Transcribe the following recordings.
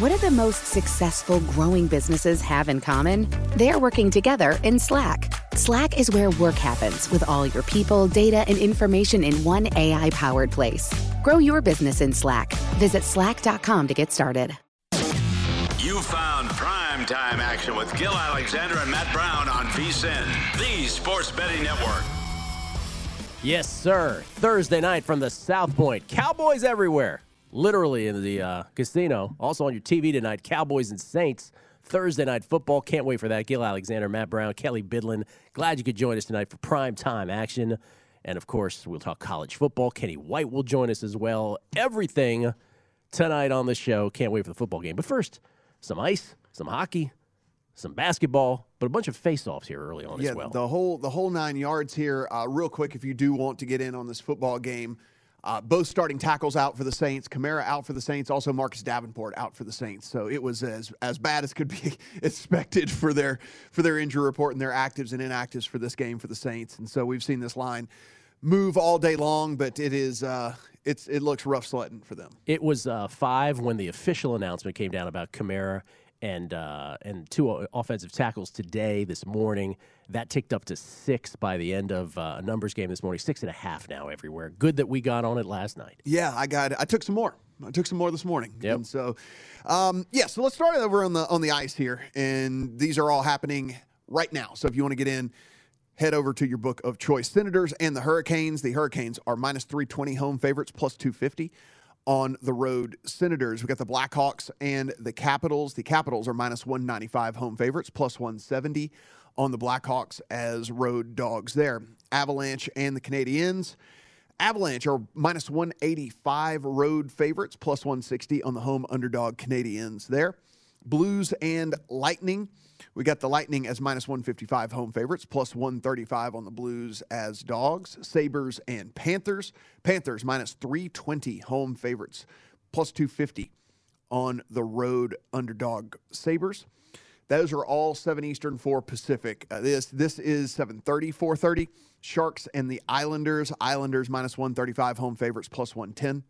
What do the most successful growing businesses have in common? They're working together in Slack. Slack is where work happens with all your people, data, and information in one AI powered place. Grow your business in Slack. Visit slack.com to get started. You found prime time action with Gil Alexander and Matt Brown on VSIN, the sports betting network. Yes, sir. Thursday night from the South Point. Cowboys everywhere literally in the uh, casino. Also on your TV tonight, Cowboys and Saints. Thursday night football. Can't wait for that. Gil Alexander, Matt Brown, Kelly Bidlin. Glad you could join us tonight for prime time action. And of course, we'll talk college football. Kenny White will join us as well. Everything tonight on the show. Can't wait for the football game. But first, some ice, some hockey, some basketball, but a bunch of face-offs here early on yeah, as well. the whole the whole nine yards here. Uh, real quick, if you do want to get in on this football game, uh, both starting tackles out for the Saints. Kamara out for the Saints. Also Marcus Davenport out for the Saints. So it was as as bad as could be expected for their for their injury report and their actives and inactives for this game for the Saints. And so we've seen this line move all day long, but it is uh, it's it looks rough sledding for them. It was uh, five when the official announcement came down about Kamara and uh, and two offensive tackles today this morning. That ticked up to six by the end of uh, a numbers game this morning. Six and a half now everywhere. Good that we got on it last night. Yeah, I got. I took some more. I took some more this morning. Yep. And so, um, yeah. So let's start over on the on the ice here, and these are all happening right now. So if you want to get in, head over to your book of choice. Senators and the Hurricanes. The Hurricanes are minus three twenty home favorites, plus two fifty on the road Senators. We got the Blackhawks and the Capitals. The Capitals are minus 195 home favorites, plus 170 on the Blackhawks as road dogs there. Avalanche and the Canadiens. Avalanche are minus 185 road favorites, plus 160 on the home underdog Canadiens there. Blues and Lightning. We got the Lightning as minus 155 home favorites, plus 135 on the Blues as dogs. Sabres and Panthers. Panthers minus 320 home favorites, plus 250 on the road underdog Sabres. Those are all 7 Eastern, 4 Pacific. Uh, this this is 7:30, 4:30. Sharks and the Islanders. Islanders minus 135 home favorites, plus 110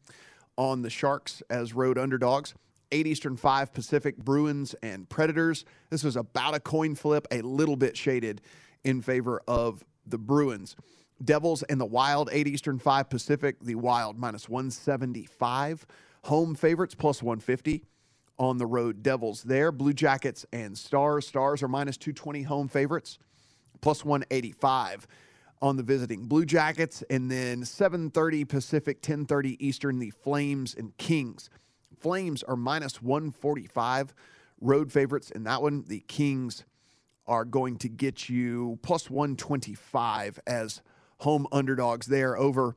on the Sharks as road underdogs. 8 Eastern, 5 Pacific, Bruins and Predators. This was about a coin flip, a little bit shaded in favor of the Bruins. Devils and the Wild, 8 Eastern, 5 Pacific. The Wild minus 175. Home favorites plus 150 on the road Devils there. Blue Jackets and Stars. Stars are minus 220 home favorites, plus 185 on the visiting Blue Jackets. And then 730 Pacific, 1030 Eastern, the Flames and Kings. Flames are minus 145 road favorites in that one. The Kings are going to get you plus 125 as home underdogs there over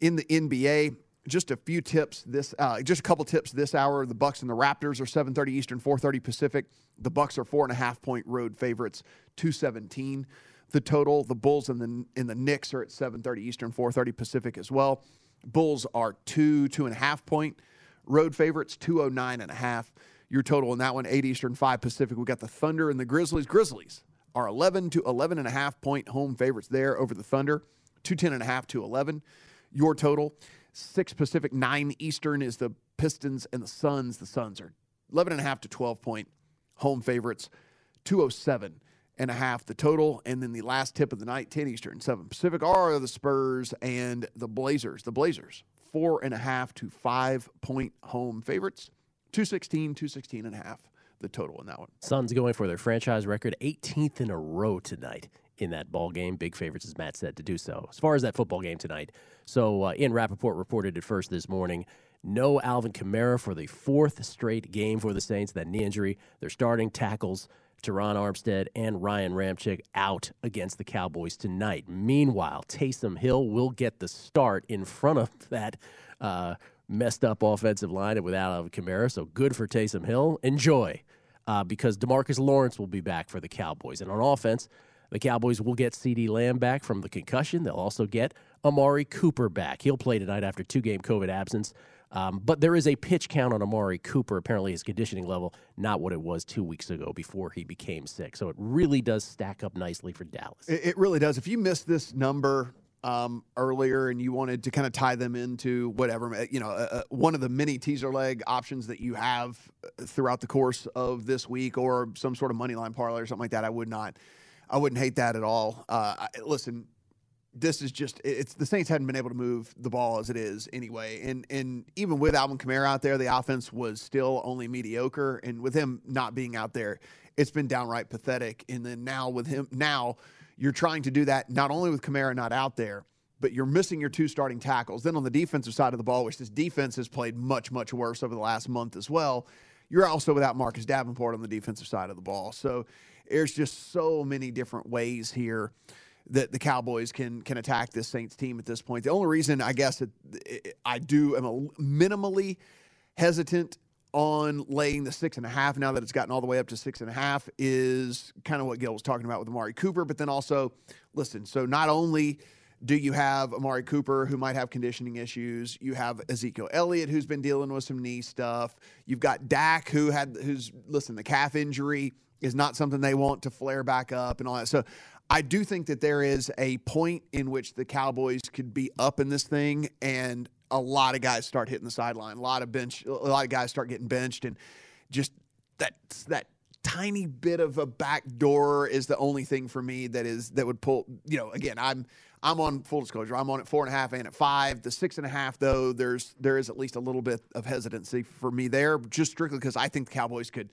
in the NBA. Just a few tips this, uh, just a couple tips this hour. The Bucks and the Raptors are 7:30 Eastern, 4:30 Pacific. The Bucks are four and a half point road favorites, 217 the total. The Bulls and the and the Knicks are at 7:30 Eastern, 4:30 Pacific as well. Bulls are two two and a half point Road favorites, 209 and a half. Your total in that one, 8 Eastern, 5 Pacific. We got the Thunder and the Grizzlies. Grizzlies are 11 to 11 and a half point home favorites there over the Thunder, 210 and a half to 11. Your total, 6 Pacific, 9 Eastern is the Pistons and the Suns. The Suns are 11 and a half to 12 point home favorites, 207 and a half the total. And then the last tip of the night, 10 Eastern, 7 Pacific, are the Spurs and the Blazers. The Blazers, four and a half to five point home favorites, 216, 216 and a half the total in that one. Suns going for their franchise record 18th in a row tonight in that ball game. Big favorites, as Matt said, to do so. As far as that football game tonight, so uh, Ian Rapoport reported it first this morning. No Alvin Kamara for the fourth straight game for the Saints. That knee injury. They're starting tackles. Terron Armstead and Ryan Ramczyk out against the Cowboys tonight. Meanwhile, Taysom Hill will get the start in front of that uh, messed up offensive line without Alvin Kamara. So good for Taysom Hill. Enjoy uh, because Demarcus Lawrence will be back for the Cowboys. And on offense, the Cowboys will get CeeDee Lamb back from the concussion. They'll also get Amari Cooper back. He'll play tonight after two game COVID absence. Um, but there is a pitch count on Amari Cooper. Apparently, his conditioning level not what it was two weeks ago before he became sick. So it really does stack up nicely for Dallas. It, it really does. If you missed this number um, earlier and you wanted to kind of tie them into whatever, you know, uh, uh, one of the many teaser leg options that you have uh, throughout the course of this week, or some sort of money line parlay or something like that, I would not. I wouldn't hate that at all. Uh, listen, this is just it's the Saints hadn't been able to move the ball as it is anyway, and and even with Alvin Kamara out there, the offense was still only mediocre, and with him not being out there, it's been downright pathetic. And then now with him now, you're trying to do that not only with Kamara not out there, but you're missing your two starting tackles. Then on the defensive side of the ball, which this defense has played much much worse over the last month as well, you're also without Marcus Davenport on the defensive side of the ball. So there's just so many different ways here that the Cowboys can can attack this Saints team at this point. The only reason I guess it, I do am minimally hesitant on laying the six and a half now that it's gotten all the way up to six and a half is kind of what Gil was talking about with Amari Cooper. But then also, listen, so not only do you have Amari Cooper who might have conditioning issues, you have Ezekiel Elliott who's been dealing with some knee stuff, you've got Dak who had who's listen the calf injury is not something they want to flare back up and all that. So I do think that there is a point in which the Cowboys could be up in this thing and a lot of guys start hitting the sideline. A lot of bench a lot of guys start getting benched and just that that tiny bit of a back door is the only thing for me that is that would pull you know again i'm i'm on full disclosure i'm on at four and a half and at five the six and a half though there's there is at least a little bit of hesitancy for me there just strictly because i think the cowboys could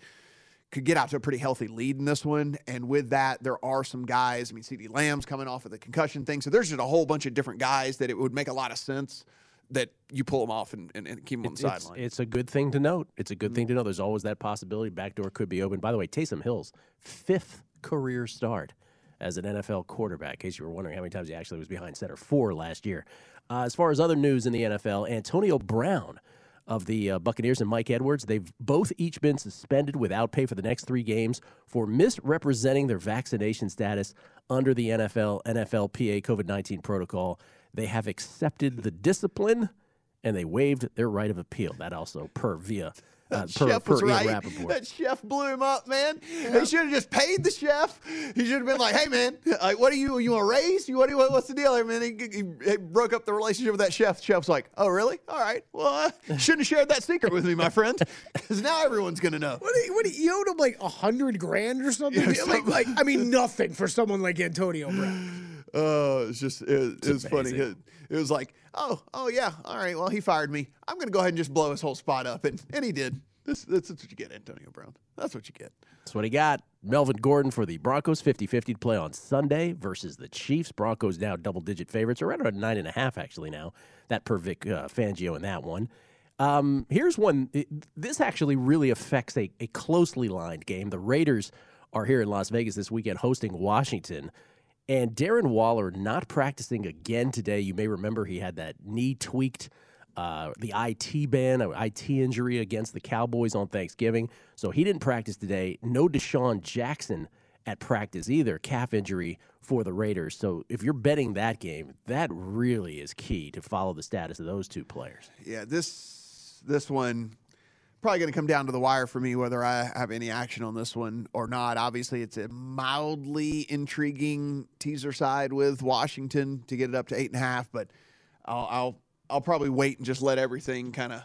could get out to a pretty healthy lead in this one. And with that, there are some guys. I mean, CeeDee Lamb's coming off of the concussion thing. So there's just a whole bunch of different guys that it would make a lot of sense that you pull them off and, and, and keep them on the sideline. It's a good thing to note. It's a good mm-hmm. thing to know. There's always that possibility. Backdoor could be open. By the way, Taysom Hill's fifth career start as an NFL quarterback, in case you were wondering how many times he actually was behind center, four last year. Uh, as far as other news in the NFL, Antonio Brown – of the uh, Buccaneers and Mike Edwards. They've both each been suspended without pay for the next three games for misrepresenting their vaccination status under the NFL NFLPA COVID 19 protocol. They have accepted the discipline and they waived their right of appeal. That also per via uh, per, chef was right. That chef blew him up, man. Yeah. He should have just paid the chef. He should have been like, "Hey, man, like, what are you you want to raise? You what? You, what's the deal?" I mean, he, he, he, broke up the relationship with that chef. The chef's like, "Oh, really? All right. Well, I shouldn't have shared that secret with me, my friend, because now everyone's gonna know." What? Do you, what? Do you, owed him like a hundred grand or something? Yeah, like, like, I mean, nothing for someone like Antonio Brown. Oh, it's just it, it was funny. It, it, was like, oh, oh yeah, all right. Well, he fired me. I'm going to go ahead and just blow his whole spot up, and and he did. This, that's, what you get, Antonio Brown. That's what you get. That's what he got. Melvin Gordon for the Broncos, 50-50 to play on Sunday versus the Chiefs. Broncos now double-digit favorites, or right around nine and a half actually now. That per Vic uh, Fangio in that one. Um, here's one. This actually really affects a, a closely lined game. The Raiders are here in Las Vegas this weekend hosting Washington. And Darren Waller not practicing again today. You may remember he had that knee tweaked, uh, the IT ban, IT injury against the Cowboys on Thanksgiving. So he didn't practice today. No DeSean Jackson at practice either, calf injury for the Raiders. So if you're betting that game, that really is key to follow the status of those two players. Yeah, this this one probably going to come down to the wire for me whether I have any action on this one or not. Obviously, it's a mildly intriguing teaser side with Washington to get it up to eight and a half, but I'll I'll, I'll probably wait and just let everything kind of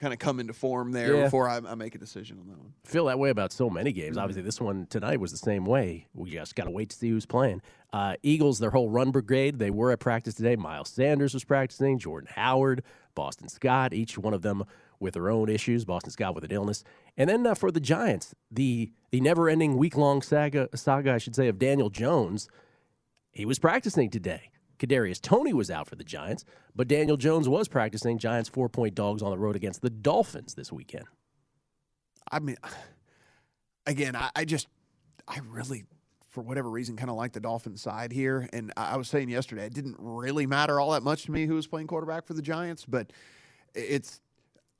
kind of come into form there Yeah. before I, I make a decision on that one. feel that way about so many games. Obviously, this one tonight was the same way. We just got to wait to see who's playing. Uh, Eagles, their whole run brigade, they were at practice today. Miles Sanders was practicing, Jordan Howard, Boston Scott, each one of them with their own issues. Boston Scott with an illness, and then uh, for the Giants, the the never-ending week-long saga, saga, I should say, of Daniel Jones. He was practicing today. Kadarius Toney was out for the Giants, but Daniel Jones was practicing. Giants four-point dogs on the road against the Dolphins this weekend. I mean, again, I, I just, I really, for whatever reason, kind of like the Dolphins side here. And I was saying yesterday, it didn't really matter all that much to me who was playing quarterback for the Giants, but it's,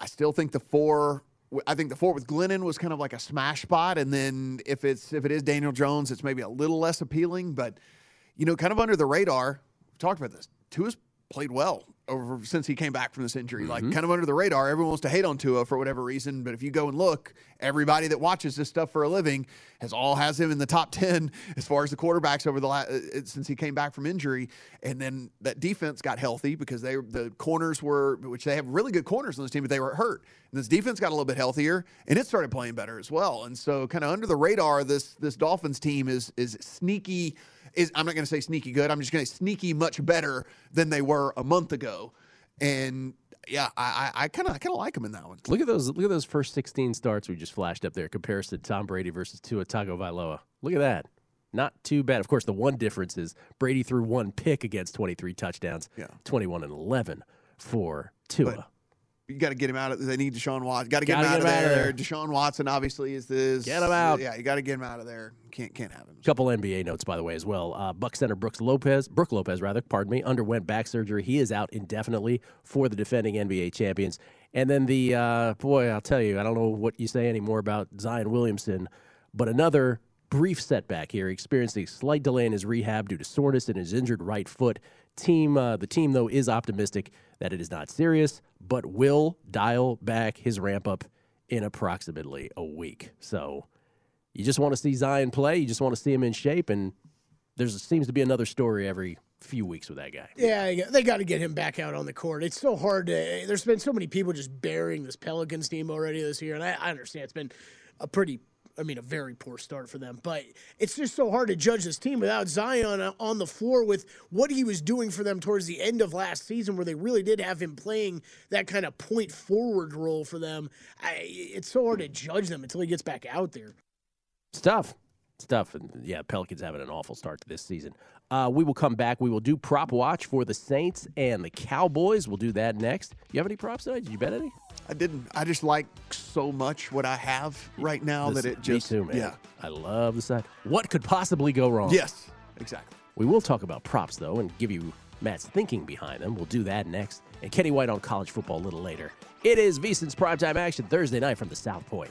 I still think the four. I think the four with Glennon was kind of like a smash spot, and then if it's if it is Daniel Jones, it's maybe a little less appealing. But you know, kind of under the radar. We've talked about this. Tua's played well over since he came back from this injury. Like mm-hmm. kind of under the radar. Everyone wants to hate on Tua for whatever reason, but if you go and look, everybody that watches this stuff for a living has all has him in the top ten as far as the quarterbacks over the last uh, uh, since he came back from injury. And then that defense got healthy because they the corners were which they have really good corners on this team, but they were hurt. And this defense got a little bit healthier and it started playing better as well. And so kind of under the radar, this this Dolphins team is is sneaky is I'm not going to say sneaky good. I'm just going to say sneaky much better than they were a month ago. And yeah, I I kind of I kind of like them in that one. Look at those! Look at those first 16 starts we just flashed up there. Comparison to Tom Brady versus Tua Tagovailoa. Look at that. Not too bad. Of course, the one difference is Brady threw one pick against 23 touchdowns. Yeah. 21 and 11 for Tua. But You got to get him out of. They need Deshaun Watson. Got to get him out of there. Deshaun Watson obviously is this. Get him out. Yeah, you got to get him out of there. Can't can't have him. couple NBA notes, by the way, as well. Uh, Buck center Brooks Lopez, Brooke Lopez, rather, pardon me, underwent back surgery. He is out indefinitely for the defending NBA champions. And then the uh, boy, I'll tell you, I don't know what you say anymore about Zion Williamson, but another brief setback here. He experienced a slight delay in his rehab due to soreness in his injured right foot. Team, uh, the team though is optimistic that it is not serious, but will dial back his ramp up in approximately a week. So you just want to see Zion play. You just want to see him in shape, and there's seems to be another story every few weeks with that guy. Yeah, they got to get him back out on the court. It's so hard to. There's been so many people just burying this Pelicans team already this year, and I, I understand it's been a pretty. I mean, a very poor start for them, but it's just so hard to judge this team without Zion on the floor with what he was doing for them towards the end of last season, where they really did have him playing that kind of point forward role for them. I, it's so hard to judge them until he gets back out there. It's tough. And yeah, Pelicans having an awful start to this season. Uh, we will come back. We will do prop watch for the Saints and the Cowboys. We'll do that next. You have any props tonight? Did you bet any? I didn't. I just like so much what I have right now This- that it just. me too, man. Yeah. I love the side. What could possibly go wrong? Yes. Exactly. We will talk about props, though, and give you Matt's thinking behind them. We'll do that next. And Kenny White on college football a little later. It is VSiN's primetime action Thursday night from the South Point.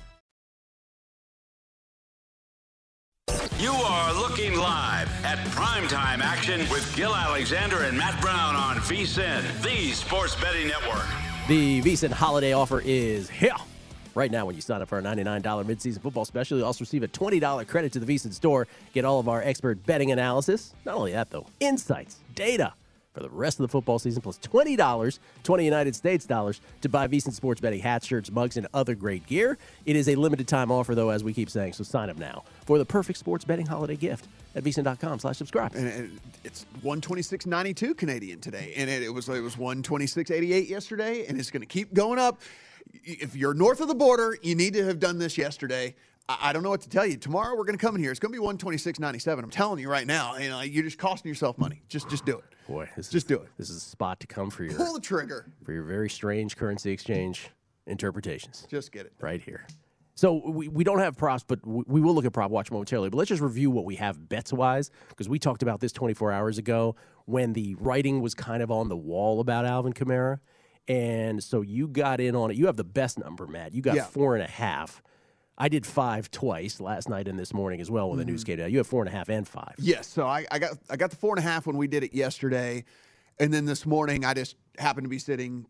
You are looking live at primetime action with Gil Alexander and Matt Brown on VSIN, the Sports Betting Network. The VSiN holiday offer is here. Right now, when you sign up for our $99 midseason football special, you also receive a $20 credit to the VSiN store. Get all of our expert betting analysis. Not only that, though, insights, data for the rest of the football season, plus $20, 20 United States dollars to buy VSiN sports betting hats, shirts, mugs, and other great gear. It is a limited time offer, though, as we keep saying, so sign up now for the perfect sports betting holiday gift at VSiN.com slash subscribe. And it, it's 126.92 Canadian today, and it, it was it was 126.88 yesterday, and it's going to keep going up. If you're north of the border, you need to have done this yesterday. I, don't know what to tell you. Tomorrow we're going to come in here. It's going to be 126.97. I'm telling you right now. You know, you're just costing yourself money. Just just do it. Boy, this Just is, do it. This is a spot to come for your Pull the trigger. for your very strange currency exchange interpretations. Just get it. right here. So we, we don't have props, but we, we will look at prop watch momentarily. But let's just review what we have bets wise because we talked about this 24 hours ago when the writing was kind of on the wall about Alvin Kamara. And so you got in on it. You have the best number, Matt. You got Yeah. four and a half. I did five twice last night and this morning as well when the news came out. You have four and a half and five. Yes. So I, I got I got the four and a half when we did it yesterday, and then this morning I just happened to be sitting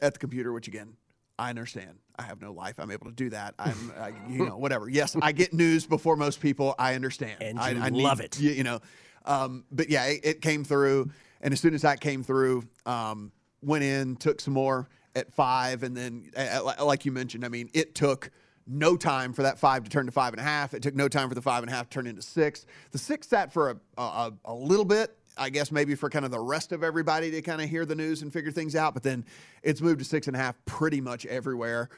at the computer, which again I understand. I have no life. I'm able to do that. I'm I, you know whatever. Yes, I get news before most people. I understand. And I, I need- love it. You, you know, um, but yeah, it, it came through, and as soon as that came through, um, went in, took some more at five, and then uh, like you mentioned, I mean, it took no time for that five to turn to five and a half. It took no time for the five and a half to turn into six. The six sat for a, a, a little bit, I guess maybe for kind of the rest of everybody to kind of hear the news and figure things out. But then it's moved to six and a half pretty much everywhere.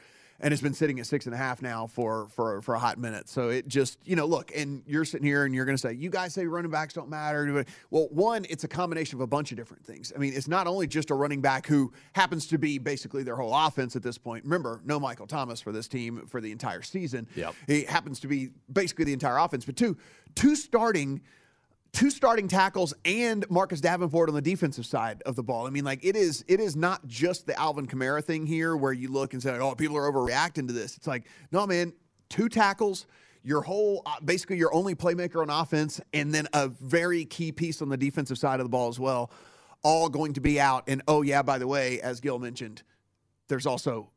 And it's been sitting at six and a half now for for for a hot minute. So it just, you know, look, and you're sitting here and you're going to say, you guys say running backs don't matter. Well, one, it's a combination of a bunch of different things. I mean, it's not only just a running back who happens to be basically their whole offense at this point. Remember, no Michael Thomas for this team for the entire season. Yep. He happens to be basically the entire offense. But two, two starting two starting tackles and Marcus Davenport on the defensive side of the ball. I mean, like it is it is not just the Alvin Kamara thing here where you look and say, "Oh, people are overreacting to this." It's like, "No, man, two tackles, your whole uh, basically your only playmaker on offense and then a very key piece on the defensive side of the ball as well, all going to be out." And oh yeah, by the way, as Gil mentioned, there's also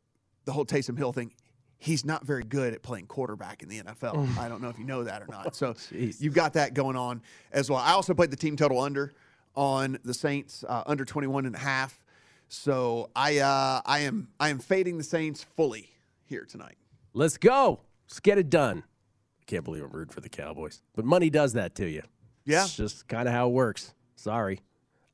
the whole Taysom Hill thing. He's not very good at playing quarterback in the NFL. I don't know if you know that or not. So you've got that going on as well. I also played the team total under on the Saints, uh, under 21 and a half. So I uh, I am I am fading the Saints fully here tonight. Let's go. Let's get it done. Can't believe I'm rooting for the Cowboys, but money does that to you. Yeah. It's just kind of how it works. Sorry.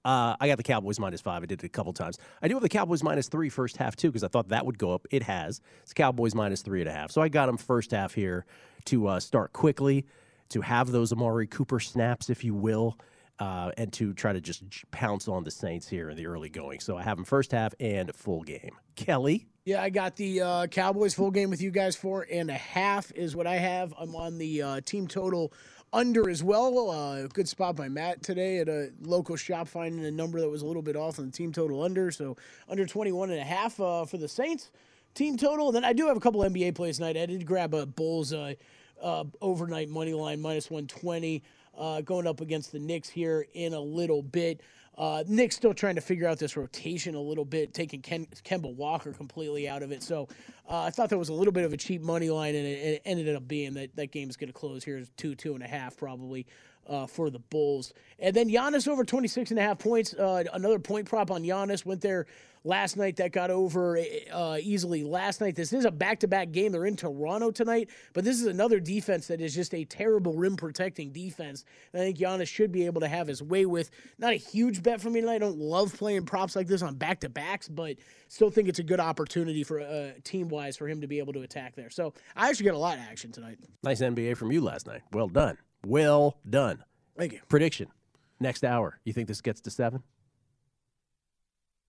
Uh, I got the Cowboys minus five. I did it a couple times. I do have the Cowboys minus three first half too because I thought that would go up. It has. It's Cowboys minus three and a half. So I got them first half here to uh, start quickly, to have those Amari Cooper snaps, if you will, uh, and to try to just pounce on the Saints here in the early going. So I have them first half and full game. Kelly, Yeah, I got the uh, Cowboys full game with you guys. Four and a half is what I have. I'm on the uh, team total under as well. Uh, good spot by Matt today at a local shop finding a number that was a little bit off on the team total under. So under 21 and a half uh, for the Saints team total. And then I do have a couple NBA plays tonight. I did grab a Bulls uh, uh, overnight money line minus 120 uh, going up against the Knicks here in a little bit. Uh, Knicks still trying to figure out this rotation a little bit, taking Ken, Kemba Walker completely out of it. So uh, I thought that was a little bit of a cheap money line, and it, it ended up being that that game is going to close here two, two and a half probably uh, for the Bulls. And then Giannis over 26 and a half points. Uh, another point prop on Giannis went there last night. That got over uh, easily last night. This is a back to back game. They're in Toronto tonight, but this is another defense that is just a terrible rim protecting defense. And I think Giannis should be able to have his way with. Not a huge bet for me tonight. I don't love playing props like this on back to backs, but still think it's a good opportunity for uh, team wise for him to be able to attack there. So I actually got a lot of action tonight. Nice NBA from you last night. Well done. Well done. Thank you. Prediction next hour. You think this gets to seven?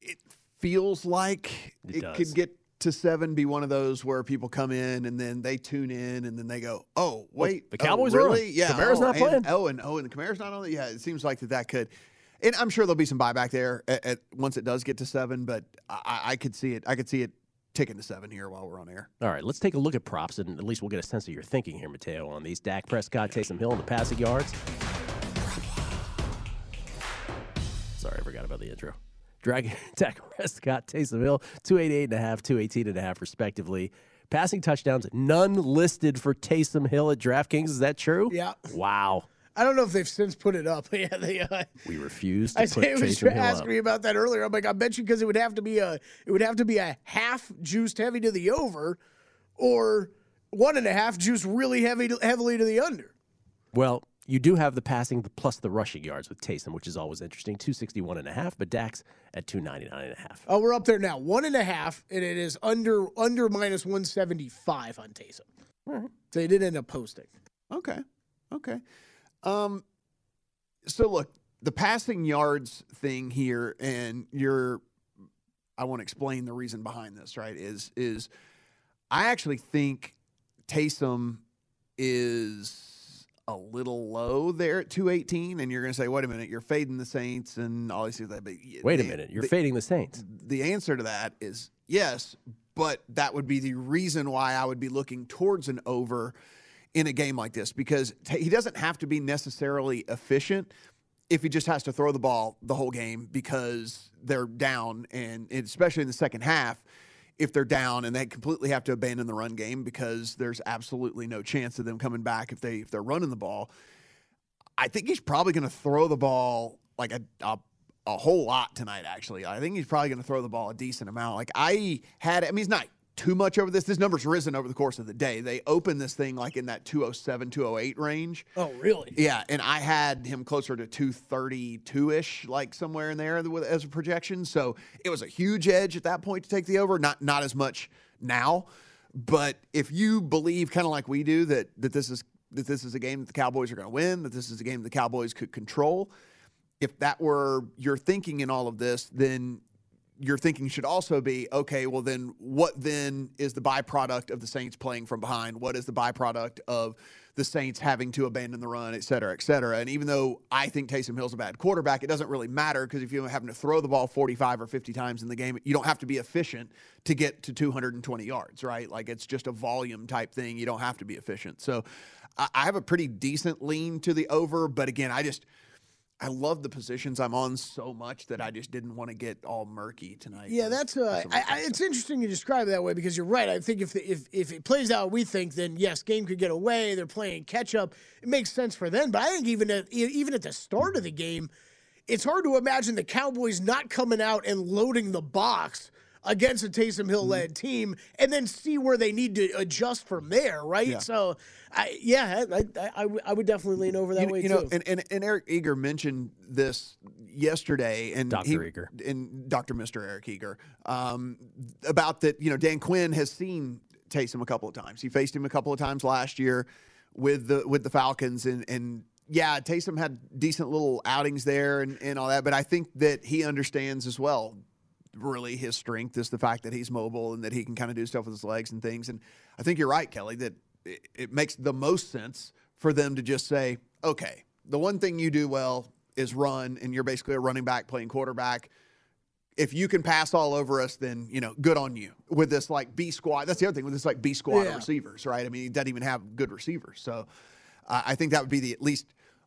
It feels like It it, could get to seven, be one of those where people come in and then they tune in and then they go, "Oh, wait, the oh, Cowboys are on. really? Yeah, Kamara's oh, not and- playing. Oh, and oh, and the Kamara's not on. Yeah, it seems like that that could." And I'm sure there'll be some buyback there at, at, once it does get to seven, but I, I could see it. I could see it ticking to seven here while we're on air. All right, let's take a look at props, and at least we'll get a sense of your thinking here, Mateo, on these. Dak Prescott, Taysom Hill in the passing yards. Sorry, I forgot about the intro. Drag Dak Prescott, Taysom Hill, 288 and a half, 218 and a half, respectively. Passing touchdowns, none listed for Taysom Hill at DraftKings. Is that true? Yeah. Wow. I don't know if they've since put it up. yeah, they. Uh, We refuse to I put say was Taysom Hill asking me about that earlier. I'm like, I bet you because it would have to be a it would have to be a half juiced heavy to the over, or one and a half juiced really heavy to, heavily to the under. Well, you do have the passing plus the rushing yards with Taysom, which is always interesting. 261 and a half, but Dak's at 299 and a half. Oh, we're up there now, one and a half, and it is under under minus one seventy five on Taysom. So they did end up posting. Okay. Okay. Um, so look, the passing yards thing here, and you're, I want to explain the reason behind this, right? Is is I actually think Taysom is a little low there at 218, and you're going to say, wait a minute, you're fading the Saints and all these that. But Wait a the- minute, you're the- fading the Saints. the answer to that is yes, but that would be the reason why I would be looking towards an over in a game like this because t- he doesn't have to be necessarily efficient if he just has to throw the ball the whole game because they're down and especially in the second half if they're down and they completely have to abandon the run game because there's absolutely no chance of them coming back if they if they're running the ball I think he's probably going to throw the ball like a, a a whole lot tonight. Actually, I think he's probably going to throw the ball a decent amount. Like I had, I mean, he's not too much over this. This number's risen over the course of the day. They opened this thing like in that 207, 208 range. Oh, really? Yeah, and I had him closer to 232 ish, like somewhere in there as a projection. So it was a huge edge at that point to take the over. Not not as much now, but if you believe, kind of like we do, that that this is that this is a game that the Cowboys are going to win, that this is a game the Cowboys could control. If that were your thinking in all of this, then your thinking should also be okay, well, then what then is the byproduct of the Saints playing from behind? What is the byproduct of the Saints having to abandon the run, et cetera, et cetera? And even though I think Taysom Hill's a bad quarterback, it doesn't really matter because if you're having to throw the ball 45 or 50 times in the game, you don't have to be efficient to get to 220 yards, right? Like it's just a volume type thing. You don't have to be efficient. So I I have a pretty decent lean to the over, but again, I just. I love the positions I'm on so much that I just didn't want to get all murky tonight. Yeah, that's uh, I, I, it's interesting you describe it that way because you're right. I think if the, if if it plays out, we think then yes, game could get away. They're playing catch up. It makes sense for them. But I think even at even at the start of the game, it's hard to imagine the Cowboys not coming out and loading the box against a Taysom Hill led team, and then see where they need to adjust from there. Right. Yeah. So, I, yeah, I, I, I, would- I would definitely lean over that you, way you too. know, and, and, and Eric Eager mentioned this yesterday, and Dr. he- Eager. and Dr. Mister Eric Eager um, about that. You know, Dan Quinn has seen Taysom a couple of times. He faced him a couple of times last year with the with the Falcons, and and yeah, Taysom had decent little outings there and, and all that. But I think that he understands as well. Really his strength is the fact that he's mobile and that he can kind of do stuff with his legs and things. And I think you're right, Kelly, that it, it makes the most sense for them to just say, okay, the one thing you do well is run, and you're basically a running back playing quarterback. If you can pass all over us, then you know, good on you. With this like B squad, that's the other thing with this like B squad Yeah. of receivers, right? I mean, he doesn't even have good receivers, so uh, I think that would be the at least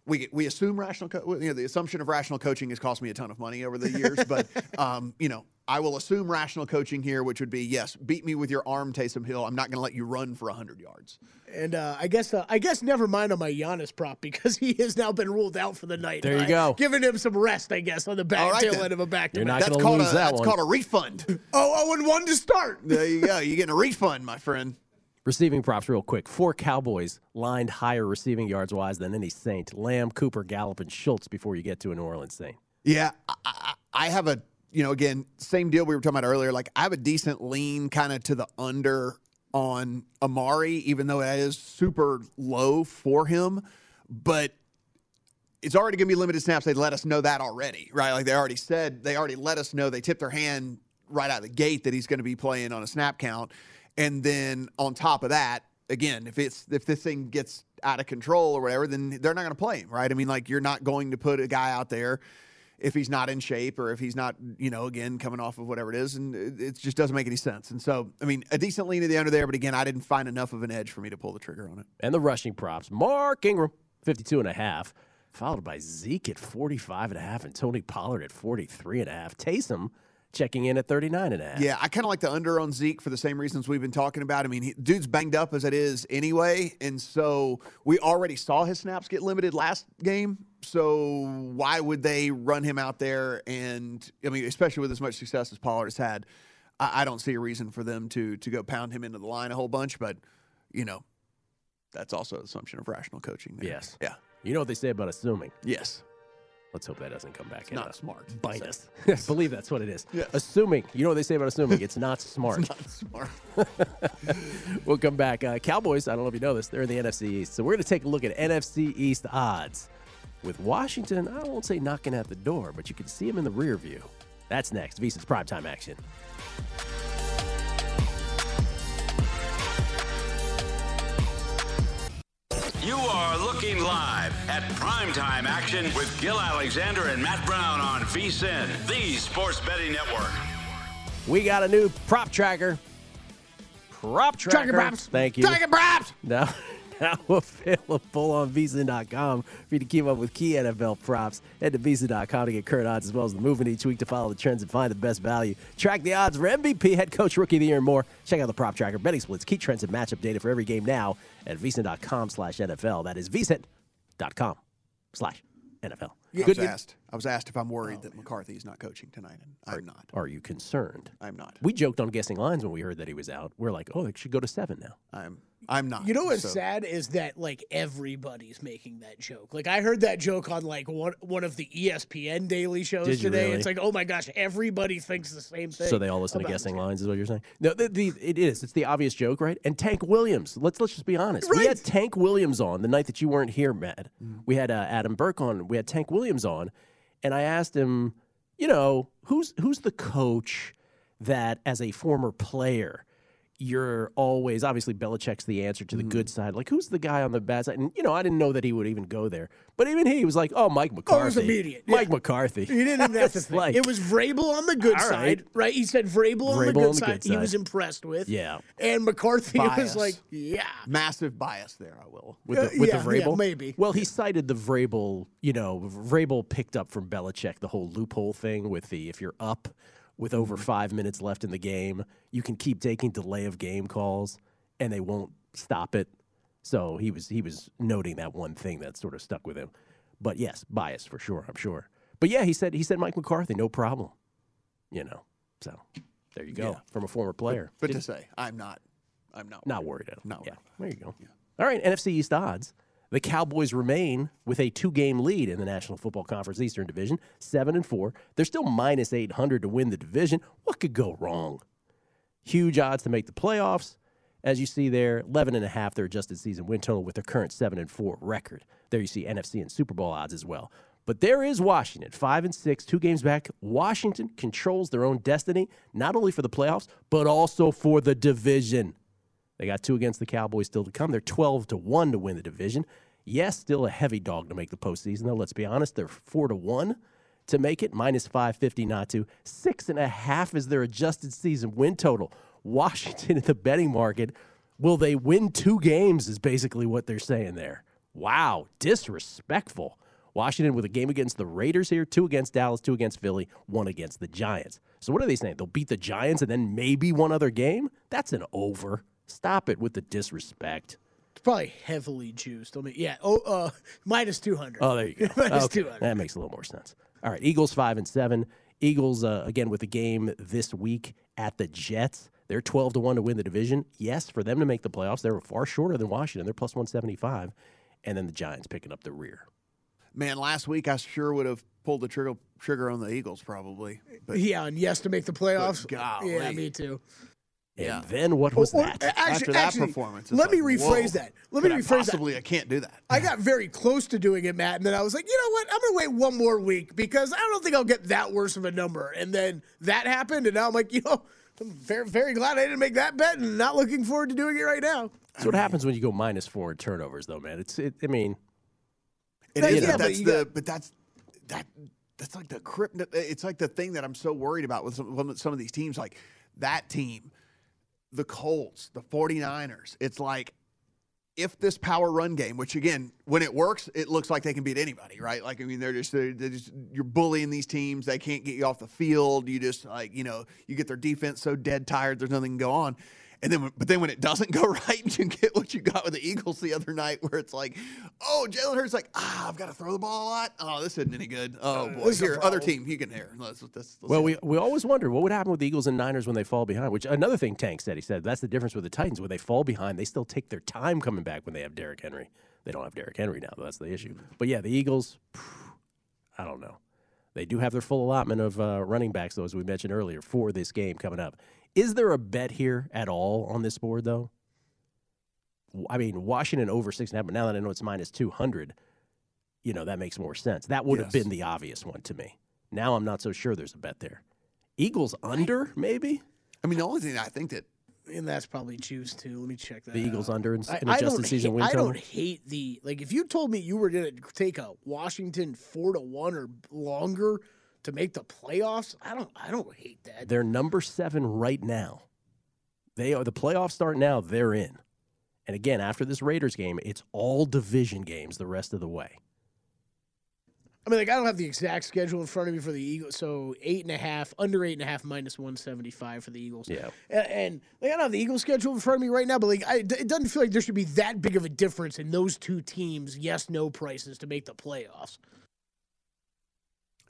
we we assume rational. Co- you know, the assumption of rational coaching has cost me a ton of money over the years, but um, you know, I will assume rational coaching here, which would be yes, beat me with your arm, Taysom Hill. I'm not going to let you run for hundred yards. And uh, I guess uh, I guess never mind on my Giannis prop because he has now been ruled out for the night. There you I- go. Giving him some rest, I guess, on the back All right, tail then. end of a back to You're back. not That's gonna called lose a that that's one. called a refund. Oh, oh, and one to start. there you go. You're getting a refund, my friend. Receiving props, real quick. Four Cowboys lined higher receiving yards wise than any Saint. Lamb, Cooper, Gallup, and Schultz before you get to a New Orleans Saint. Yeah, I, I, have a you know again same deal we were talking about earlier. Like I have a decent lean kind of to the under on Amari, even though that is super low for him, but. It's already going to be limited snaps. They let us know that already, right? Like they already said, they already let us know. They tipped their hand right out of the gate that he's going to be playing on a snap count. And then on top of that, again, if it's if this thing gets out of control or whatever, then they're not going to play him, right? I mean, like you're not going to put a guy out there if he's not in shape or if he's not, you know, again coming off of whatever it is, and it, it just doesn't make any sense. And so, I mean, a decent lean to the under there, but again, I didn't find enough of an edge for me to pull the trigger on it. And the rushing props. Mark Ingram, 52 and a half, followed by Zeke at 45 and a half and Tony Pollard at 43 and a half. Taysom checking in at 39 and a half. Yeah, I kind of like the under on Zeke for the same reasons we've been talking about. I mean, he, dude's banged up as it is anyway, and so we already saw his snaps get limited last game. So why would they run him out there? And I mean, especially with as much success as Pollard has had, I, I don't see a reason for them to to go pound him into the line a whole bunch. But you know, that's also an assumption of rational coaching. There. Yes. Yeah. You know what they say about assuming. Yes. Let's hope that doesn't come back. It's not smart. Bite us. I believe that's what it is. Yes. Assuming. You know what they say about assuming? It's not smart. It's not smart. we'll come back. Uh, Cowboys, I don't know if you know this, they're in the NFC East. So we're going to take a look at NFC East odds. With Washington, I won't say knocking at the door, but you can see them in the rear view. That's next. VSiN's primetime action. You are looking live at primetime action with Gil Alexander and Matt Brown on VSIN, the sports betting network. We got a new prop tracker. Prop tracker. Tracker props. Thank you. Tracker props. Now, now available on VSiN.com for you to keep up with key NFL props. Head to VSiN.com to get current odds as well as the movement each week to follow the trends and find the best value. Track the odds for MVP, head coach, rookie of the year, and more. Check out the prop tracker, betting splits, key trends, and matchup data for every game now at VSiN.com slash NFL. That is VSiN.com slash NFL. I was asked. I was asked if I'm worried oh. that McCarthy is not coaching tonight, and I'm not. Are you concerned? I'm not. We joked on guessing lines when we heard that he was out. We're like, oh, it should go to seven now. I'm. I'm not. You know what's So- sad is that like everybody's making that joke. Like I heard that joke on like one one of the ESPN daily shows Did today. really? It's like, oh my gosh, everybody thinks the same thing. So they all listen to guessing this. lines, is what you're saying? No, the, the, it is. It's the obvious joke, right? And Tank Williams. Let's let's just be honest. We had Tank Williams on the night that you weren't here, Matt. Mm. We had uh, Adam Burke on. We had Tank Williams on, and I asked him, you know, who's who's the coach that, as a former player, you're always obviously Belichick's the answer to the Mm-hmm. good side. Like, who's the guy on the bad side? And you know, I didn't know that he would even go there, but even he was like, "Oh, Mike McCarthy." Oh, McCarthy." it was immediate. Mike Yeah. McCarthy. He didn't even have to It's think. like- it was Vrabel on the good All side, right. right? He said Vrabel, on, the good on the side. good He was impressed with. Yeah. And McCarthy was like, yeah. Massive bias there. I will. with Uh, the, with yeah, the yeah, Vrabel? maybe. Well, he cited the Vrabel, you know, Vrabel picked up from Belichick the whole loophole thing with the if you're up with over Mm-hmm. five minutes left in the game, you can keep taking delay of game calls and they won't stop it. So he was he was noting that one thing that sort of stuck with him. But yes, bias for sure, I'm sure. But yeah, he said he said Mike McCarthy, no problem. You know. So there you go. Yeah. From a former player. But to say, I'm not. I'm not. not worried at all. Not yeah, there you go. All right, NFC East odds. The Cowboys remain with a two-game lead in the National Football Conference Eastern Division, seven and four. They're still minus eight hundred to win the division. What could go wrong? Huge odds to make the playoffs. As you see there, 11 and a half their adjusted season win total with their current 7 and 4 record. There you see NFC and Super Bowl odds as well. But there is Washington, five and six, two games back. Washington controls their own destiny, not only for the playoffs, but also for the division. They got two against the Cowboys still to come. They're 12 to 1 to win the division. Yes, still a heavy dog to make the postseason, though. Let's be honest. They're 4 to 1 to make it, minus 550 not to. Six and a half is their adjusted season win total. Washington in the betting market. Will they win two games? Is basically what they're saying there. Wow, disrespectful. Washington with a game against the Raiders here, two against Dallas, two against Philly, one against the Giants. So what are they saying? They'll beat the Giants and then maybe one other game? That's an over. Stop it with the disrespect. It's probably heavily juiced. I mean, yeah. Oh, uh, minus two hundred. Oh, there you go. minus Okay, two hundred. That makes a little more sense. All right, Eagles five and seven. Eagles uh, again with the game this week at the Jets. They're twelve to one to win the division. Yes, for them to make the playoffs, they're far shorter than Washington. They're plus one seventy five, and then the Giants picking up the rear. Man, last week I sure would have pulled the trigger trigger on the Eagles probably. But yeah, and yes to make the playoffs. golly. Yeah, me too. And then what was Or- or- that? Actually, After that actually, performance, it's let me rephrase whoa. that. Let me Could I rephrase possibly, that. Possibly, I can't do that. I got very close to doing it, Matt, and then I was like, you know what? I'm gonna wait one more week because I don't think I'll get that worse of a number. And then that happened, and now I'm like, you know, I'm very, very glad I didn't make that bet, and not looking forward to doing it right now. That's what happens when you go minus four in turnovers, though, man. It's it, I mean, it is. Yeah, but but that's the got- but that's that that's like the crypt. It's like the thing that I'm so worried about with some, some of these teams, like that team, the Colts, the 49ers. It's like if this power run game, which again, when it works, it looks like they can beat anybody, right? Like I mean, they're just they're, they're just you're bullying these teams. They can't get you off the field. You just like you know you get their defense so dead tired. There's nothing to go on. And then, but then when it doesn't go right, you get what you got with the Eagles the other night, where it's like, oh, Jalen Hurts like, ah, I've got to throw the ball a lot. Oh, this isn't any good. Oh boy, this is a here, other team, you can hear. Let's, let's, let's well, we we always wonder what would happen with the Eagles and Niners when they fall behind. Which another thing Tank said, he said that's the difference with the Titans. When they fall behind, they still take their time coming back. When they have Derrick Henry, they don't have Derrick Henry now. That's the issue. But yeah, the Eagles, I don't know. They do have their full allotment of uh, running backs, though, as we mentioned earlier, for this game coming up. Is there a bet here at all on this board, though? I mean, Washington over six and a half, but now that I know it's minus 200, you know, that makes more sense. That would have been the obvious one to me. Now I'm not so sure there's a bet there. Eagles under, maybe? I mean, the only thing I think that And that's probably juice too. Let me check that. The Eagles out. under in, I, in adjusted season ha- win I total? don't hate the like. If you told me you were going to take a Washington four to one or longer to make the playoffs, I don't. I don't hate that. They're number seven right now. They are the playoffs start now. They're in, and again after this Raiders game, it's all division games the rest of the way. I mean, like I don't have the exact schedule in front of me for the Eagles. So eight and a half, under eight and a half, minus one seventy five for the Eagles. Yeah. And, and like, I don't have the Eagles schedule in front of me right now, but like I, it doesn't feel like there should be that big of a difference in those two teams. Yes, no prices to make the playoffs.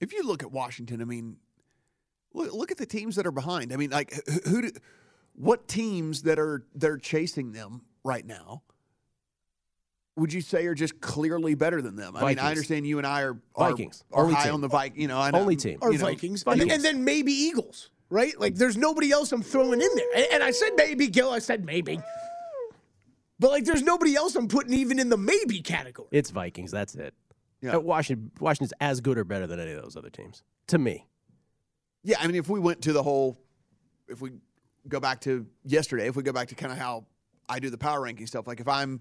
If you look at Washington, I mean, look, look at the teams that are behind. I mean, like who, who do, what teams that are they're chasing them right now? Would you say are just clearly better than them? I mean, I understand you and I are are, Vikings. are Only high team. on the Vikings. You know, I know, Only team. or you know, Vikings, and, and then maybe Eagles, right? Like, there's nobody else I'm throwing in there. And, and I said maybe, Gil. I said maybe, but like, there's nobody else I'm putting even in the maybe category. It's Vikings. That's it. Yeah. Uh, Washington, Washington's as good or better than any of those other teams to me. Yeah, I mean, if we went to the whole, if we go back to yesterday, if we go back to kind of how I do the power ranking stuff, like if I'm,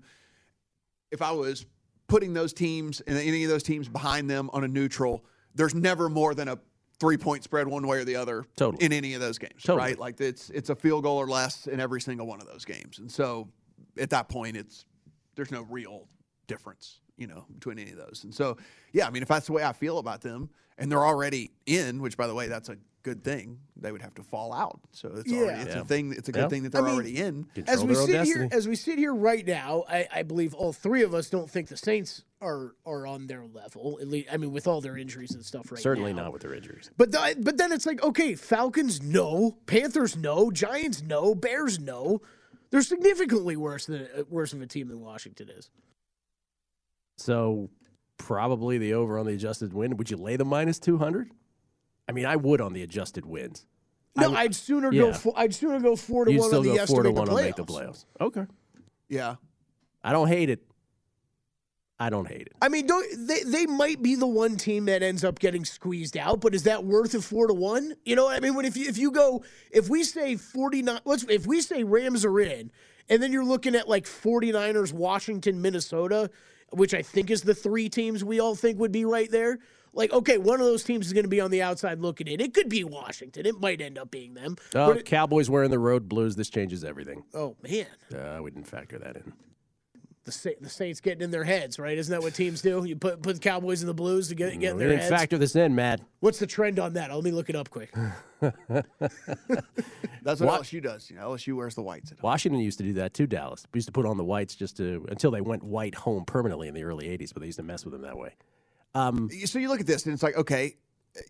if I was putting those teams and any of those teams behind them on a neutral, there's never more than a three point spread one way or the other Totally. in any of those games, Totally. right? Like it's it's a field goal or less in every single one of those games, and so at that point, it's there's no real difference, you know, between any of those. And so, yeah, I mean, if that's the way I feel about them, and they're already in, which by the way, that's a good thing. They would have to fall out, so it's already it's Yeah. a thing. It's a good Yeah. thing that they're mean, already in. as we their own sit here, as we sit here right now, I, I believe all three of us don't think the Saints are are on their level. At least, I mean, with all their injuries and stuff right Certainly now. not with their injuries. But the, but then it's like, okay, Falcons no, Panthers no, Giants no, Bears no. They're significantly worse than worse of a team than Washington is. So probably the over on the adjusted win. Would you lay the minus two hundred? I mean, I would on the adjusted wins. No, I- I'd sooner go. yeah. Four, I'd sooner go four to You'd one still on the go yes four to to one the to make the playoffs. Okay. Yeah, I don't hate it. I don't hate it. I mean, don't, they they might be the one team that ends up getting squeezed out, but is that worth a four to one? You know, what I mean, when if you if you go if we say forty nine, let's if we say Rams are in, and then you're looking at like 49ers, Washington, Minnesota, which I think is the three teams we all think would be right there. Like, okay, one of those teams is going to be on the outside looking in. It could be Washington. It might end up being them. Oh, it- Cowboys wearing the road blues. This changes everything. oh man, Uh, we didn't factor that in. The the Saints getting in their heads, right? Isn't that what teams do? You put put the Cowboys in the Blues to get get in we their didn't heads. factor this in, Matt. What's the trend on that? Let me look it up quick. That's what What? LSU does. You know, LSU wears the whites. At home. Washington used to do that too. Dallas we used to put on the whites just to until they went white home permanently in the early '80s, but they used to mess with them that way. Um, so you look at this and it's like, okay,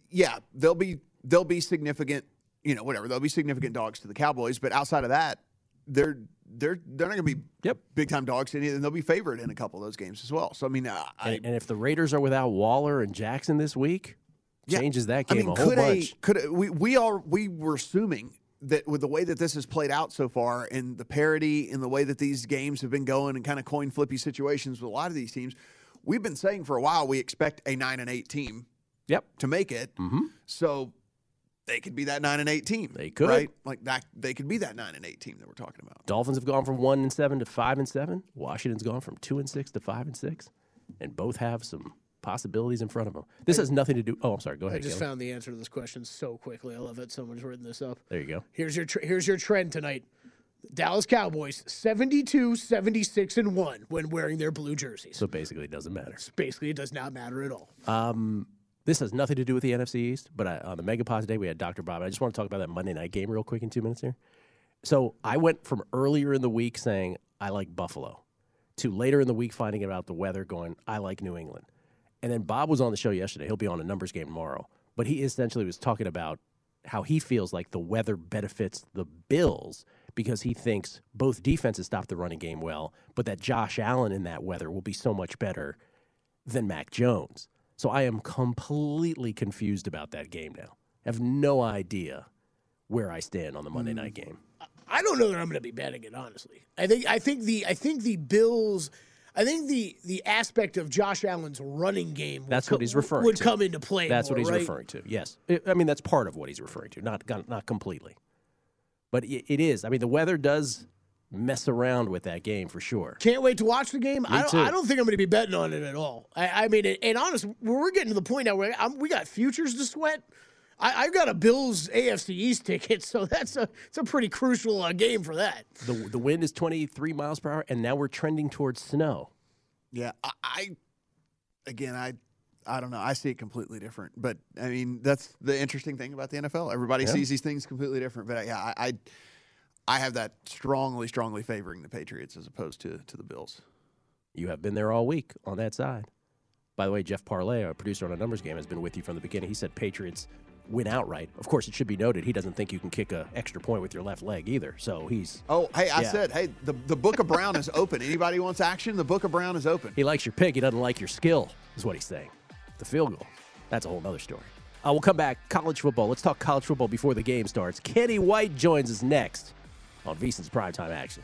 yeah, they'll be they'll be significant, you know, whatever. They'll be significant dogs to the Cowboys, but outside of that, they're they're they're not going to be yep. big time dogs to any, and they'll be favored in a couple of those games as well. So I mean, uh, I, and, and if the Raiders are without Waller and Jackson this week, Yeah. changes that game I mean, a whole could bunch. A, could a, we we are we were assuming that with the way that this has played out so far and the parity and the way that these games have been going and kind of coin flippy situations with a lot of these teams, we've been saying for a while we expect a nine and eight team. Yep. To make it, mm-hmm. so they could be that nine and eight team. They could. right? Like that. They could be that nine and eight team that we're talking about. Dolphins have gone from one and seven to five and seven. Washington's gone from two and six to five and six, and both have some possibilities in front of them. This has nothing to do. Oh, I'm sorry. Go ahead. I just Caleb. found the answer to this question so quickly. I love it. Someone's written this up. There you go. Here's your tr- here's your trend tonight. Dallas Cowboys 72 76 and 1 when wearing their blue jerseys. So basically, it doesn't matter. Basically, it does not matter at all. Um, this has nothing to do with the NFC East, but I, on the Megapod today, we had Dr. Bob. I just want to talk about that Monday night game real quick in two minutes here. So I went from earlier in the week saying I like Buffalo to later in the week finding out the weather going, I like New England. And then Bob was on the show yesterday. He'll be on a numbers game tomorrow. But he essentially was talking about how he feels like the weather benefits the Bills because he thinks both defenses stop the running game well, but that Josh Allen in that weather will be so much better than Mac Jones. So I am completely confused about that game now. I have no idea where I stand on the Monday hmm. night game. I don't know that I'm going to be betting it honestly. I think I think the I think the Bills I think the the aspect of Josh Allen's running game would That's co- what he's referring would to. come into play. That's more, what he's right? referring to. Yes. I- I mean, that's part of what he's referring to, not not completely. But it, it is. I mean, the weather does mess around with that game for sure. Can't wait to watch the game. I don't, too. I don't think I'm going to be betting on it at all. I, I mean, and, and honest, we're getting to the point now where I'm, we got futures to sweat. I, I've got a Bills AFC East ticket, so that's a it's a pretty crucial uh, game for that. The the wind is 23 miles per hour, and now we're trending towards snow. Yeah, I, I again, I I don't know. I see it completely different. But I mean, that's the interesting thing about the NFL. Everybody Yeah. sees these things completely different. But yeah, I, I I have that strongly, strongly favoring the Patriots as opposed to to the Bills. You have been there all week on that side. By the way, Jeff Parlay, our producer on a numbers game, has been with you from the beginning. He said Patriots win outright. Of course, it should be noted he doesn't think you can kick a extra point with your left leg either. So he's Oh, hey, I Yeah. said, hey, the the Book of Brown is open. Anybody wants action? The Book of Brown is open. he likes your pick. He doesn't like your skill, is what he's saying. The field goal. That's a whole other story. Uh, we'll come back. College football. Let's talk college football before the game starts. Kenny White joins us next on VSiN's primetime action.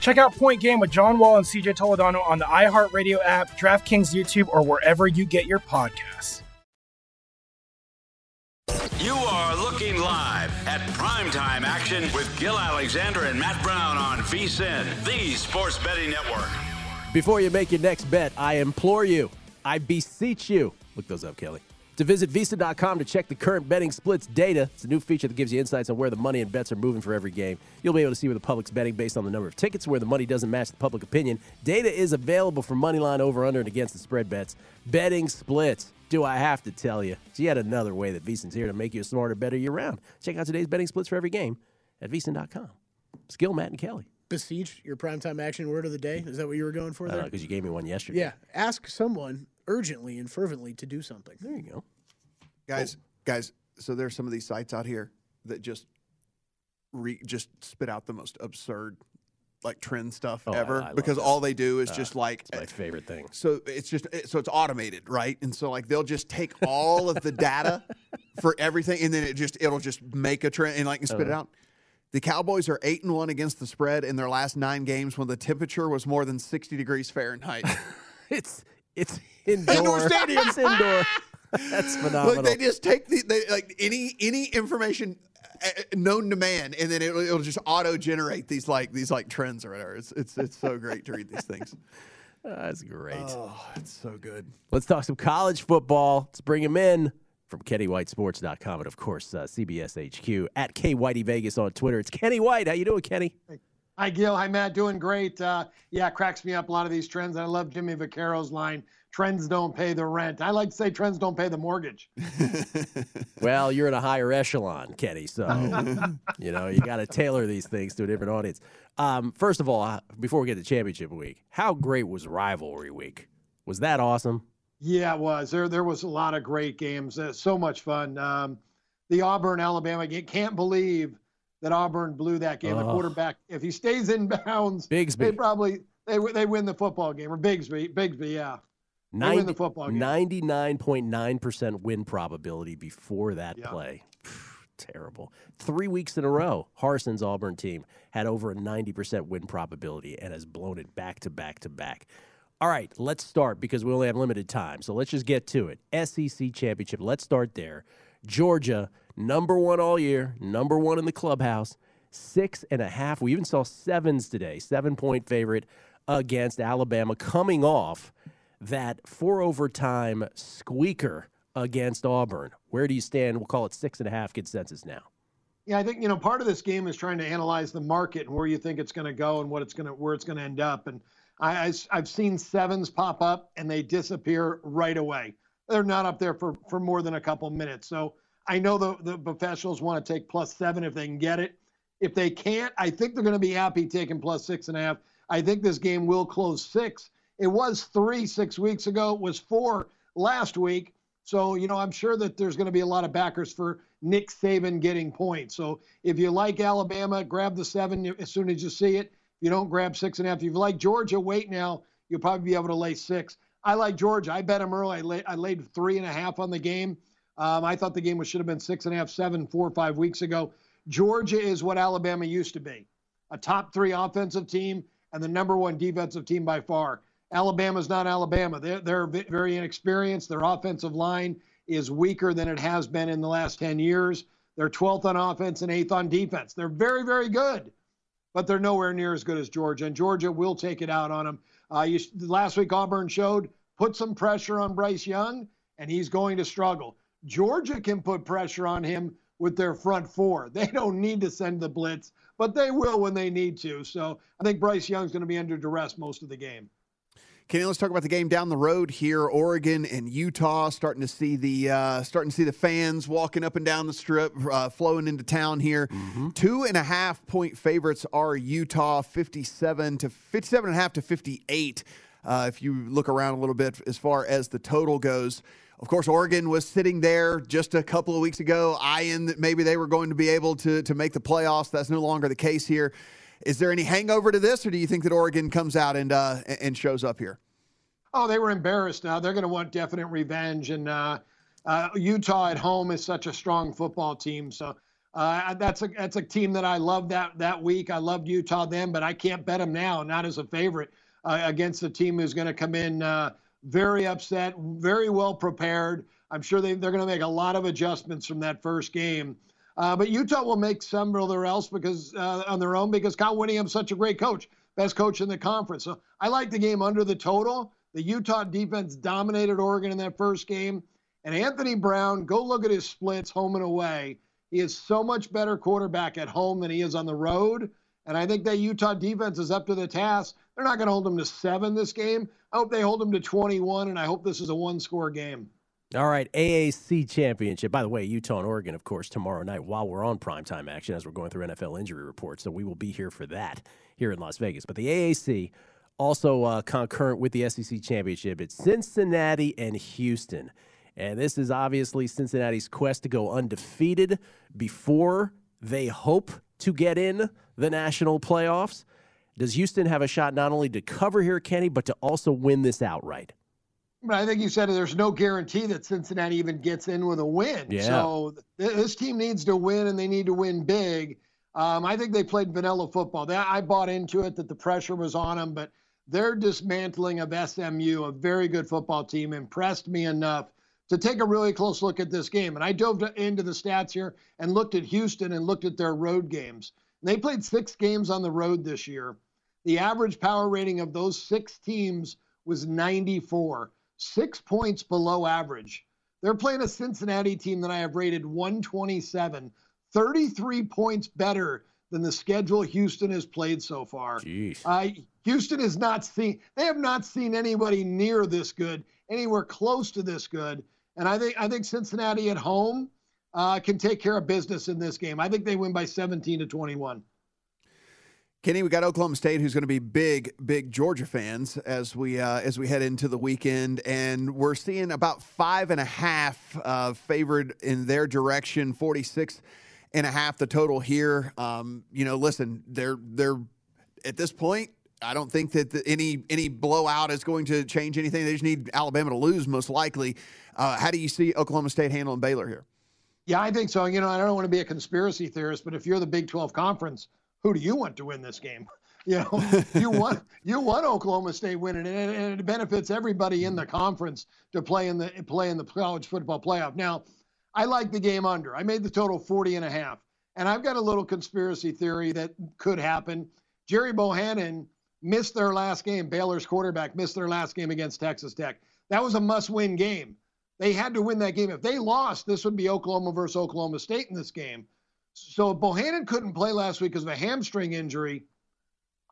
Check out Point Game with John Wall and CJ Toledano on the iHeartRadio app, DraftKings YouTube, or wherever you get your podcasts. You are looking live at primetime action with Gil Alexander and Matt Brown on VSIN, the Sports Betting Network. Before you make your next bet, I implore you, I beseech you, look those up, Kelly, to visit VSiN.com to check the current betting splits data. It's a new feature that gives you insights on where the money and bets are moving for every game. You'll be able to see where the public's betting based on the number of tickets, where the money doesn't match the public opinion. Data is available for money line over, under, and against the spread bets. Betting splits. Do I have to tell you? It's yet another way that VSiN's here to make you a smarter, better year round. Check out today's betting splits for every game at vsin.com. Skill, Matt, and Kelly. Beseech your primetime action word of the day. Is that what you were going for there? Because you gave me one yesterday. yeah. Ask someone urgently and fervently to do something. There you go. guys, guys. So there's some of these sites out here that just re, just spit out the most absurd like trend stuff Oh, ever I love because all they do is Uh, just like It's my favorite thing. so it's just it- so it's automated, right? And so like they'll just take all of the data for everything, and then it just it'll just make a trend and like and spit it Uh-huh. out. The Cowboys are eight and one against the spread in their last nine games when the temperature was more than sixty degrees Fahrenheit. it's it's indoor. Indoor stadium. It's indoor. That's phenomenal. Look, they just take the they, like any any information uh, known to man, and then it'll, it'll just auto generate these like these like trends or whatever. It's it's it's so great to read these things. That's great. Oh, it's so good. Let's talk some college football. Let's bring him in from KennyWhiteSports.com and of course uh, CBS HQ at K Whitey Vegas on Twitter. It's Kenny White. How you doing, Kenny? Hi, Gil. Hi, Matt. Doing great. Uh, yeah, cracks me up a lot of these trends. I love Jimmy Vaccaro's line trends don't pay the rent. I like to say trends don't pay the mortgage. Well, you're in a higher echelon, Kenny. So you know you got to tailor these things to a different audience. Um, first of all, uh, before we get to championship week, how great was rivalry week? Was that awesome? Yeah, it was. There, there was a lot of great games. Uh, so much fun. Um, the Auburn Alabama game. Can't believe that Auburn blew that game. The Oh. quarterback, if he stays in bounds, Bigsby. they probably they they win the football game or Bigsby. Bigsby, yeah. They win the football game. 99.9% win probability before that play. Terrible. Three weeks in a row, Harsin's Auburn team had over a 90% win probability and has blown it back to back to back. All right, let's start because we only have limited time. So let's just get to it. SEC championship. Let's start there. Georgia, number one all year, number one in the clubhouse, six and a half. We even saw sevens today, seven point favorite against Alabama, coming off that four overtime squeaker against Auburn. Where do you stand? We'll call it six and a half consensus now. Yeah, I think you know part of this game is trying to analyze the market and where you think it's going to go and what it's going to where it's going to end up. And I, I have seen sevens pop up and they disappear right away. They're not up there for for more than a couple minutes. So I know the the professionals want to take plus seven if they can get it. If they can't, I think they're going to be happy taking plus six and a half. I think this game will close six. It was three six weeks ago. It was four last week. So, you know, I'm sure that there's going to be a lot of backers for Nick Saban getting points. So if you like Alabama, grab the seven as soon as you see it. If you don't grab six and a half, if you like Georgia, wait now. You'll probably be able to lay six. I like Georgia. I bet them early. I, lay, I laid three and a half on the game. Um, I thought the game should have been six and a half, seven, four or five weeks ago. Georgia is what Alabama used to be a top three offensive team and the number one defensive team by far. Alabama's not Alabama. They're, they're very inexperienced. Their offensive line is weaker than it has been in the last 10 years. They're 12th on offense and 8th on defense. They're very, very good, but they're nowhere near as good as Georgia. And Georgia will take it out on them. Uh, you, last week, Auburn showed put some pressure on Bryce Young, and he's going to struggle. Georgia can put pressure on him with their front four. They don't need to send the blitz, but they will when they need to. So I think Bryce Young's going to be under duress most of the game. Kenny, let's talk about the game down the road here. Oregon and Utah starting to see the uh, starting to see the fans walking up and down the strip, uh, flowing into town here. Mm-hmm. Two and a half point favorites are Utah, fifty-seven to fifty-seven and a half to fifty-eight. Uh, if you look around a little bit as far as the total goes. Of course, Oregon was sitting there just a couple of weeks ago, eyeing that maybe they were going to be able to, to make the playoffs. That's no longer the case here. Is there any hangover to this, or do you think that Oregon comes out and uh, and shows up here? Oh, they were embarrassed. Now they're going to want definite revenge, and uh, uh, Utah at home is such a strong football team. So uh, that's a that's a team that I loved that that week. I loved Utah then, but I can't bet them now, not as a favorite uh, against a team who's going to come in uh, very upset, very well prepared. I'm sure they, they're going to make a lot of adjustments from that first game. Uh, but Utah will make some or else because uh, on their own because Kyle Whittingham's such a great coach, best coach in the conference. So I like the game under the total. The Utah defense dominated Oregon in that first game. And Anthony Brown, go look at his splits home and away. He is so much better quarterback at home than he is on the road. And I think that Utah defense is up to the task. They're not going to hold them to seven this game. I hope they hold them to 21, and I hope this is a one score game. All right, AAC championship. By the way, Utah and Oregon, of course, tomorrow night while we're on primetime action as we're going through NFL injury reports. So we will be here for that here in Las Vegas. But the AAC, also uh, concurrent with the SEC championship, it's Cincinnati and Houston. And this is obviously Cincinnati's quest to go undefeated before they hope to get in the national playoffs. Does Houston have a shot not only to cover here, Kenny, but to also win this outright? But I think you said there's no guarantee that Cincinnati even gets in with a win. Yeah. So th- this team needs to win, and they need to win big. Um, I think they played vanilla football. They, I bought into it that the pressure was on them, but their dismantling of SMU, a very good football team, impressed me enough to take a really close look at this game. And I dove into the stats here and looked at Houston and looked at their road games. They played six games on the road this year. The average power rating of those six teams was 94, six points below average. They're playing a Cincinnati team that I have rated 127, 33 points better than the schedule Houston has played so far. Uh, Houston has not seen, they have not seen anybody near this good, anywhere close to this good. And I think I think Cincinnati at home uh, can take care of business in this game. I think they win by 17 to 21. Kenny, we got Oklahoma State, who's going to be big, big Georgia fans as we uh, as we head into the weekend, and we're seeing about five and a half uh, favored in their direction, forty six and a half the total here. Um, you know, listen, they're they're at this point. I don't think that the, any any blowout is going to change anything. They just need Alabama to lose, most likely. Uh, how do you see Oklahoma State handling Baylor here? Yeah, I think so. You know, I don't want to be a conspiracy theorist, but if you're the Big 12 conference, who do you want to win this game? You know, you want you want Oklahoma State winning, and, and it benefits everybody in the mm-hmm. conference to play in the play in the college football playoff. Now, I like the game under. I made the total 40 and a half. And I've got a little conspiracy theory that could happen. Gerry Bohanon missed their last game. Baylor's quarterback missed their last game against Texas Tech. That was a must-win game. They had to win that game. If they lost, this would be Oklahoma versus Oklahoma State in this game. So Bohanon couldn't play last week because of a hamstring injury,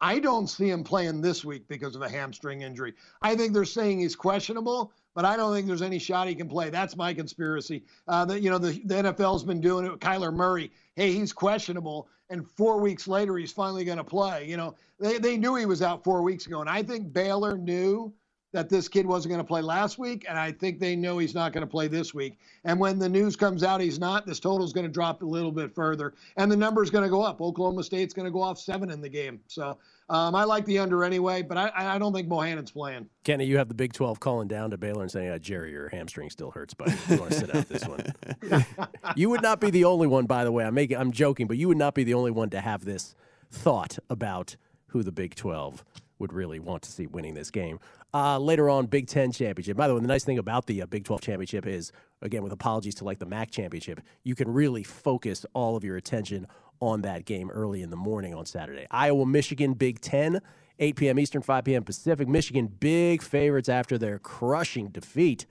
I don't see him playing this week because of a hamstring injury. I think they're saying he's questionable, but I don't think there's any shot he can play. That's my conspiracy. Uh, that you know the, the NFL's been doing it with Kyler Murray. Hey, he's questionable, and four weeks later he's finally going to play. You know they they knew he was out four weeks ago, and I think Baylor knew that this kid wasn't going to play last week, and I think they know he's not going to play this week. And when the news comes out he's not, this total is going to drop a little bit further, and the number is going to go up. Oklahoma State's going to go off seven in the game. So um, I like the under anyway, but I, I don't think Bohanon's playing. Kenny, you have the Big 12 calling down to Baylor and saying, uh, Gerry, your hamstring still hurts, but you want to sit out this one. you would not be the only one, by the way. I'm making, I'm joking, but you would not be the only one to have this thought about who the Big 12 would really want to see winning this game. Uh, later on, Big Ten championship. By the way, the nice thing about the uh, Big 12 championship is, again, with apologies to like the MAC championship, you can really focus all of your attention on that game early in the morning on Saturday. Iowa, Michigan, Big Ten, 8 p.m. Eastern, 5 p.m. Pacific. Michigan, big favorites after their crushing defeat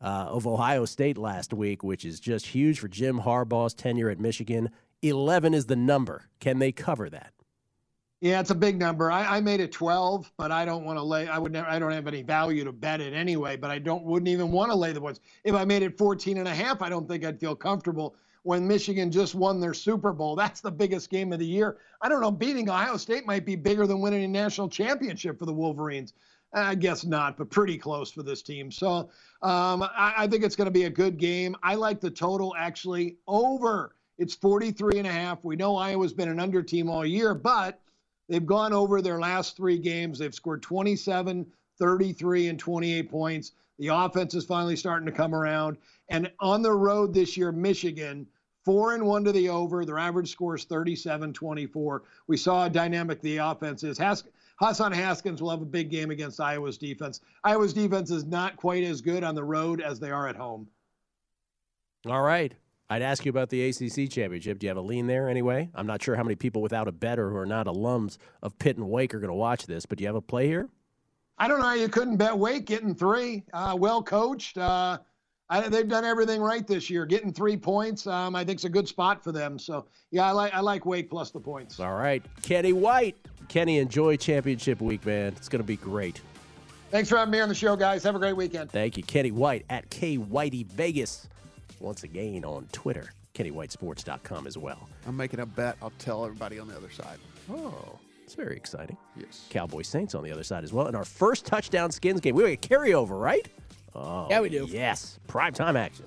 uh, of Ohio State last week, which is just huge for Jim Harbaugh's tenure at Michigan. 11 is the number. Can they cover that? Yeah, it's a big number. I, I made it 12, but I don't want to lay. I would never. I don't have any value to bet it anyway. But I don't. Wouldn't even want to lay the points. If I made it 14 and a half, I don't think I'd feel comfortable. When Michigan just won their Super Bowl, that's the biggest game of the year. I don't know. Beating Ohio State might be bigger than winning a national championship for the Wolverines. I guess not, but pretty close for this team. So um, I, I think it's going to be a good game. I like the total actually over. It's 43 and a half. We know Iowa's been an under team all year, but They've gone over their last three games. They've scored 27, 33, and 28 points. The offense is finally starting to come around. And on the road this year, Michigan, four and one to the over. Their average score is 37 24. We saw how dynamic the offense is. Has- Hassan Haskins will have a big game against Iowa's defense. Iowa's defense is not quite as good on the road as they are at home. All right. I'd ask you about the ACC championship. Do you have a lean there anyway? I'm not sure how many people without a bet or who are not alums of Pitt and Wake are going to watch this, but do you have a play here? I don't know how you couldn't bet Wake getting three. Uh, well coached. Uh, I, they've done everything right this year. Getting three points, um, I think, is a good spot for them. So yeah, I like I like Wake plus the points. All right, Kenny White. Kenny, enjoy championship week, man. It's going to be great. Thanks for having me on the show, guys. Have a great weekend. Thank you, Kenny White at K Whitey Vegas once again on Twitter, KennyWhiteSports.com as well. I'm making a bet. I'll tell everybody on the other side. Oh, it's very exciting. Yes. Cowboy Saints on the other side as well. And our first touchdown skins game. We have a carryover, right? Oh, yeah, we do. Yes. Prime time action.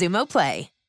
Xumo Play.